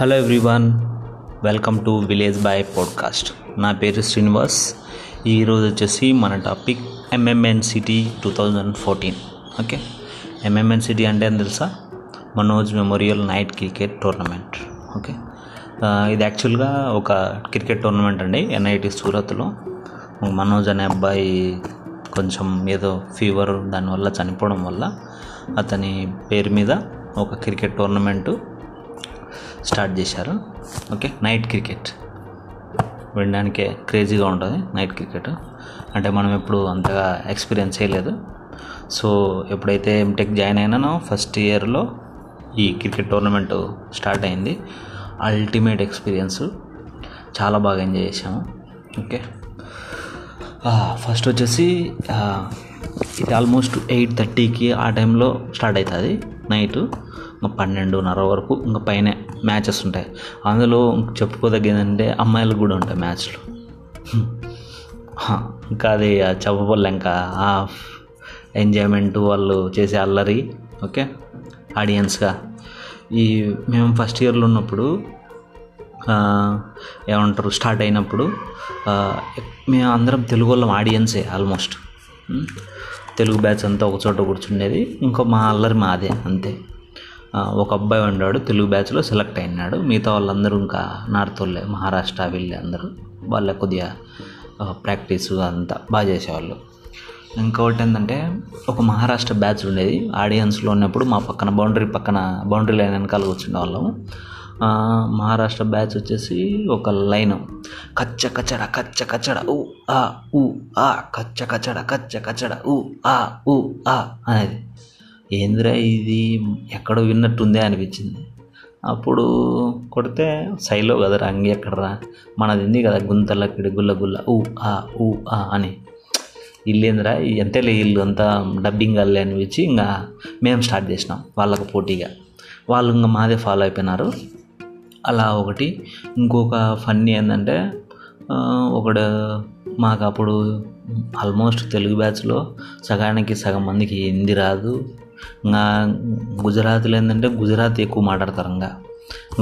Hello everyone welcome to village boy podcast నా పేరు శ్రీనివాస్. ఈరోజు వచ్చేసి మన topic MMN city two thousand fourteen okay MMN city అంటే అని తెలుసా? Manoj memorial night cricket tournament okay ఇది యాక్చువల్గా ఒక క్రికెట్ టోర్నమెంట్ అండి ఎన్ఐటి సూరత్లో. మనోజ్ అనే అబ్బాయి కొంచెం ఏదో ఫీవర్ దానివల్ల చనిపోవడం వల్ల అతని పేరు మీద ఒక క్రికెట్ టోర్నమెంటు స్టార్ట్ చేశారు. Okay night cricket. వినడానికే క్రేజీగా ఉంటుంది నైట్ క్రికెట్. అంటే మనం ఎప్పుడు అంతగా ఎక్స్పీరియన్స్ చేయలేదు. సో ఎప్పుడైతే ఎంటెక్ జాయిన్ అయినానో ఫస్ట్ ఇయర్లో ఈ క్రికెట్ టోర్నమెంట్ స్టార్ట్ అయింది. Ultimate experience. చాలా బాగా ఎంజాయ్ చేసాము ఓకే. ఫస్ట్ వచ్చేసి ఇది ఆల్మోస్ట్ ఎయిట్ థర్టీకి ఆ టైంలో స్టార్ట్ అవుతుంది నైట్. ఇంకా పన్నెండున్నర వరకు ఇంకా పైనే మ్యాచెస్ ఉంటాయి. అందులో చెప్పుకోదగ్గేదంటే అమ్మాయిలకు కూడా ఉంటాయి మ్యాచ్లు. ఇంకా అది చెప్పబోలే ఇంకా ఆ ఎంజాయ్మెంట్ వాళ్ళు చేసే అల్లరి ఓకే? ఆడియన్స్గా. ఈ మేము ఫస్ట్ ఇయర్లో ఉన్నప్పుడు ఏమంటారు స్టార్ట్ అయినప్పుడు మేము అందరం తెలుగు వాళ్ళం ఆడియన్సే ఆల్మోస్ట్. తెలుగు బ్యాచ్ అంతా ఒక చోట కూర్చుండేది. ఇంకో మా అల్లరి మాదే అంతే. ఒక అబ్బాయి ఉన్నాడు తెలుగు బ్యాచ్లో సెలెక్ట్ అయినాడు. మిగతా వాళ్ళందరూ ఇంకా నార్త్ వాళ్ళే మహారాష్ట్ర వీళ్ళే అందరూ. వాళ్ళ కొద్దిగా ప్రాక్టీస్ అంతా బాగా చేసేవాళ్ళు. ఇంకొకటి ఏంటంటే ఒక మహారాష్ట్ర బ్యాచ్ ఉండేది. ఆడియన్స్లో ఉన్నప్పుడు మా పక్కన బౌండరీ పక్కన బౌండరీ లైన్ వెనకాల కూర్చుండే వాళ్ళము మహారాష్ట్ర బ్యాచ్ వచ్చేసి ఒక లైన్ కచ్చ కచ్చడ కచ్చ కచ్చడ ఊ ఆ ఊ ఆ కచ్చ కచ్చడ కచ్చ కచ్చడ ఊ ఆ ఊ ఆ అనేది. ఏందిరా ఇది? ఎక్కడో విన్నట్టుందే అనిపించింది. అప్పుడు కొడితే సైలో కదరా అంగి ఎక్కడరా? మనది ఉంది కదా గుంతలకిడి గుల్ల గుల్ల ఊ ఆ ఊ ఆ అని. ఇల్లు ఏందిరా ఎంతలే ఇల్లు అంతా డబ్బింగ్ అల్లే అనిపించి ఇంకా మేము స్టార్ట్ చేసినాం వాళ్ళకు పోటీగా. వాళ్ళు ఇంకా మాదే ఫాలో అయిపోయినారు. అలా ఒకటి ఇంకొక ఫన్నీ ఏంటంటే ఒకడు మాకు అప్పుడు ఆల్మోస్ట్ తెలుగు బ్యాచ్లో సగానికి సగం మందికి హిందీ రాదు ఇంకా గుజరాత్లో ఏంటంటే గుజరాత్ ఎక్కువ మాట్లాడతారు ఇంకా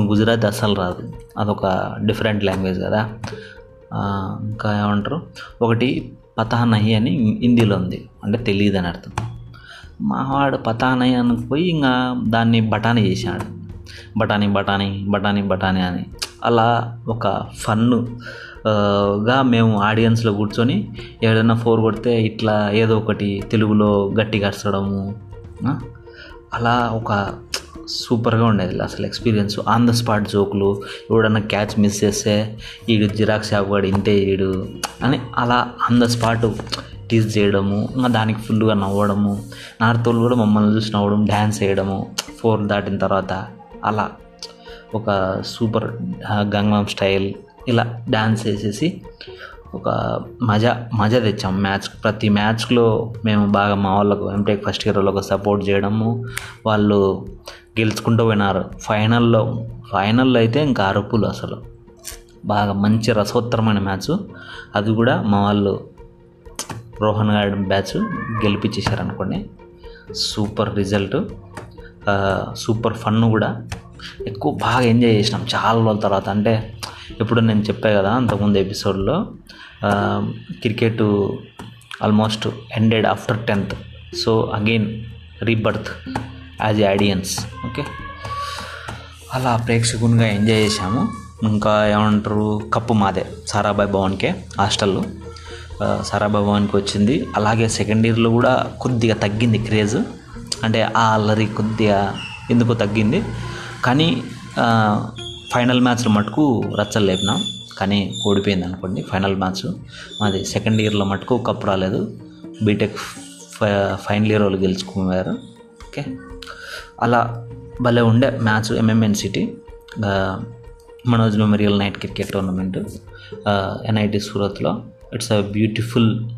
గుజరాత్ అస్సలు రాదు. అదొక డిఫరెంట్ లాంగ్వేజ్ కదా. ఇంకా ఏమంటారు? ఒకటి పతానహి అని హిందీలో ఉంది. అంటే తెలియదు అని అర్థం. మావాడు పతానహి అనుకుపోయి పోయి ఇంకా దాన్ని బఠానీ చేశాడు. బఠానీ బఠానీ బఠానీ బఠానీ అని. అలా ఒక ఫన్ను గా మేము ఆడియన్స్లో కూర్చొని ఏదైనా ఫోర్ కొడితే ఇట్లా ఏదో ఒకటి తెలుగులో గట్టిగా అరచడము అలా ఒక సూపర్గా ఉండేది అసలు ఎక్స్పీరియన్స్. ఆన్ ద స్పాట్ జోకులు ఎవడన్నా క్యాచ్ మిస్ చేస్తే ఈడు జిరాక్స్ షాప్ వాడు ఇంటే వీడు అని అలా ఆన్ ద స్పాట్ టీజ్ చేయడము ఇంకా దానికి ఫుల్గా నవ్వడము నార్త్ వాళ్ళు కూడా మమ్మల్ని చూసి నవ్వడం డ్యాన్స్ వేయడము ఫోర్ దాటిన తర్వాత అలా ఒక సూపర్ గంగం స్టైల్ ఇలా డ్యాన్స్ వేసేసి ఒక మజా మజా తెచ్చాం మ్యాచ్ ప్రతి మ్యాచ్లో మేము బాగా మా వాళ్ళకు ఎంటెక్ ఫస్ట్ ఇయర్ వాళ్ళకు సపోర్ట్ చేయడము. వాళ్ళు గెలుచుకుంటూ పోయినారు. ఫైనల్లో ఫైనల్లో అయితే ఇంకా అరుపులు అసలు. బాగా మంచి రసోత్తరమైన మ్యాచ్. అది కూడా మా వాళ్ళు రోహన్ గారి బ్యాచ్ గెలిపించేశారు అనుకోండి సూపర్ రిజల్ట్ సూపర్ ఫన్ కూడా. ఎక్కువ బాగా ఎంజాయ్ చేసినాం. చాలా రోజుల తర్వాత. అంటే ఇప్పుడు నేను చెప్పా కదా అంతకుముందు ఎపిసోడ్లో cricket almost ended after tenth. So again rebirth as a audience okay? అలా ప్రేక్షకునిగా ఎంజాయ్ చేశాము. ఇంకా ఏమంటారు కప్పు మాదే సారాభాయ్ భవన్కే హాస్టల్లో. సారాభాయ్ భవన్కి వచ్చింది. అలాగే సెకండ్ ఇయర్లో కూడా కొద్దిగా తగ్గింది క్రేజ్. అంటే ఆ అల్లరి కొద్దిగా ఎందుకో తగ్గింది. కానీ ఫైనల్ మ్యాచ్లో మటుకు రచ్చలు లేపినాం. కానీ ఓడిపోయింది అనుకోండి ఫైనల్ మ్యాచ్. మాది సెకండ్ ఇయర్లో మటుకు కప్పు రాలేదు. బీటెక్ ఫైనల్ ఇయర్ వాళ్ళు గెలుచుకున్నారు. ఓకే. అలా భలే ఉండే match MMN city. Manoj memorial night cricket tournament. NIT సూరత్లో. It's a beautiful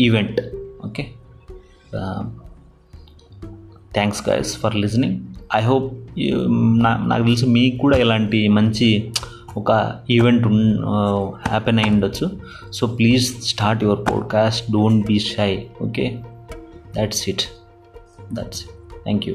event. Okay. Thanks guys for listening. I hope um, నాకు తెలిసి మీకు కూడా ఇలాంటి మంచి ఒక ఈవెంట్ హ్యాపెన్ అయి ఉండొచ్చు. So please start your podcast don't be shy okay that's it that's thank you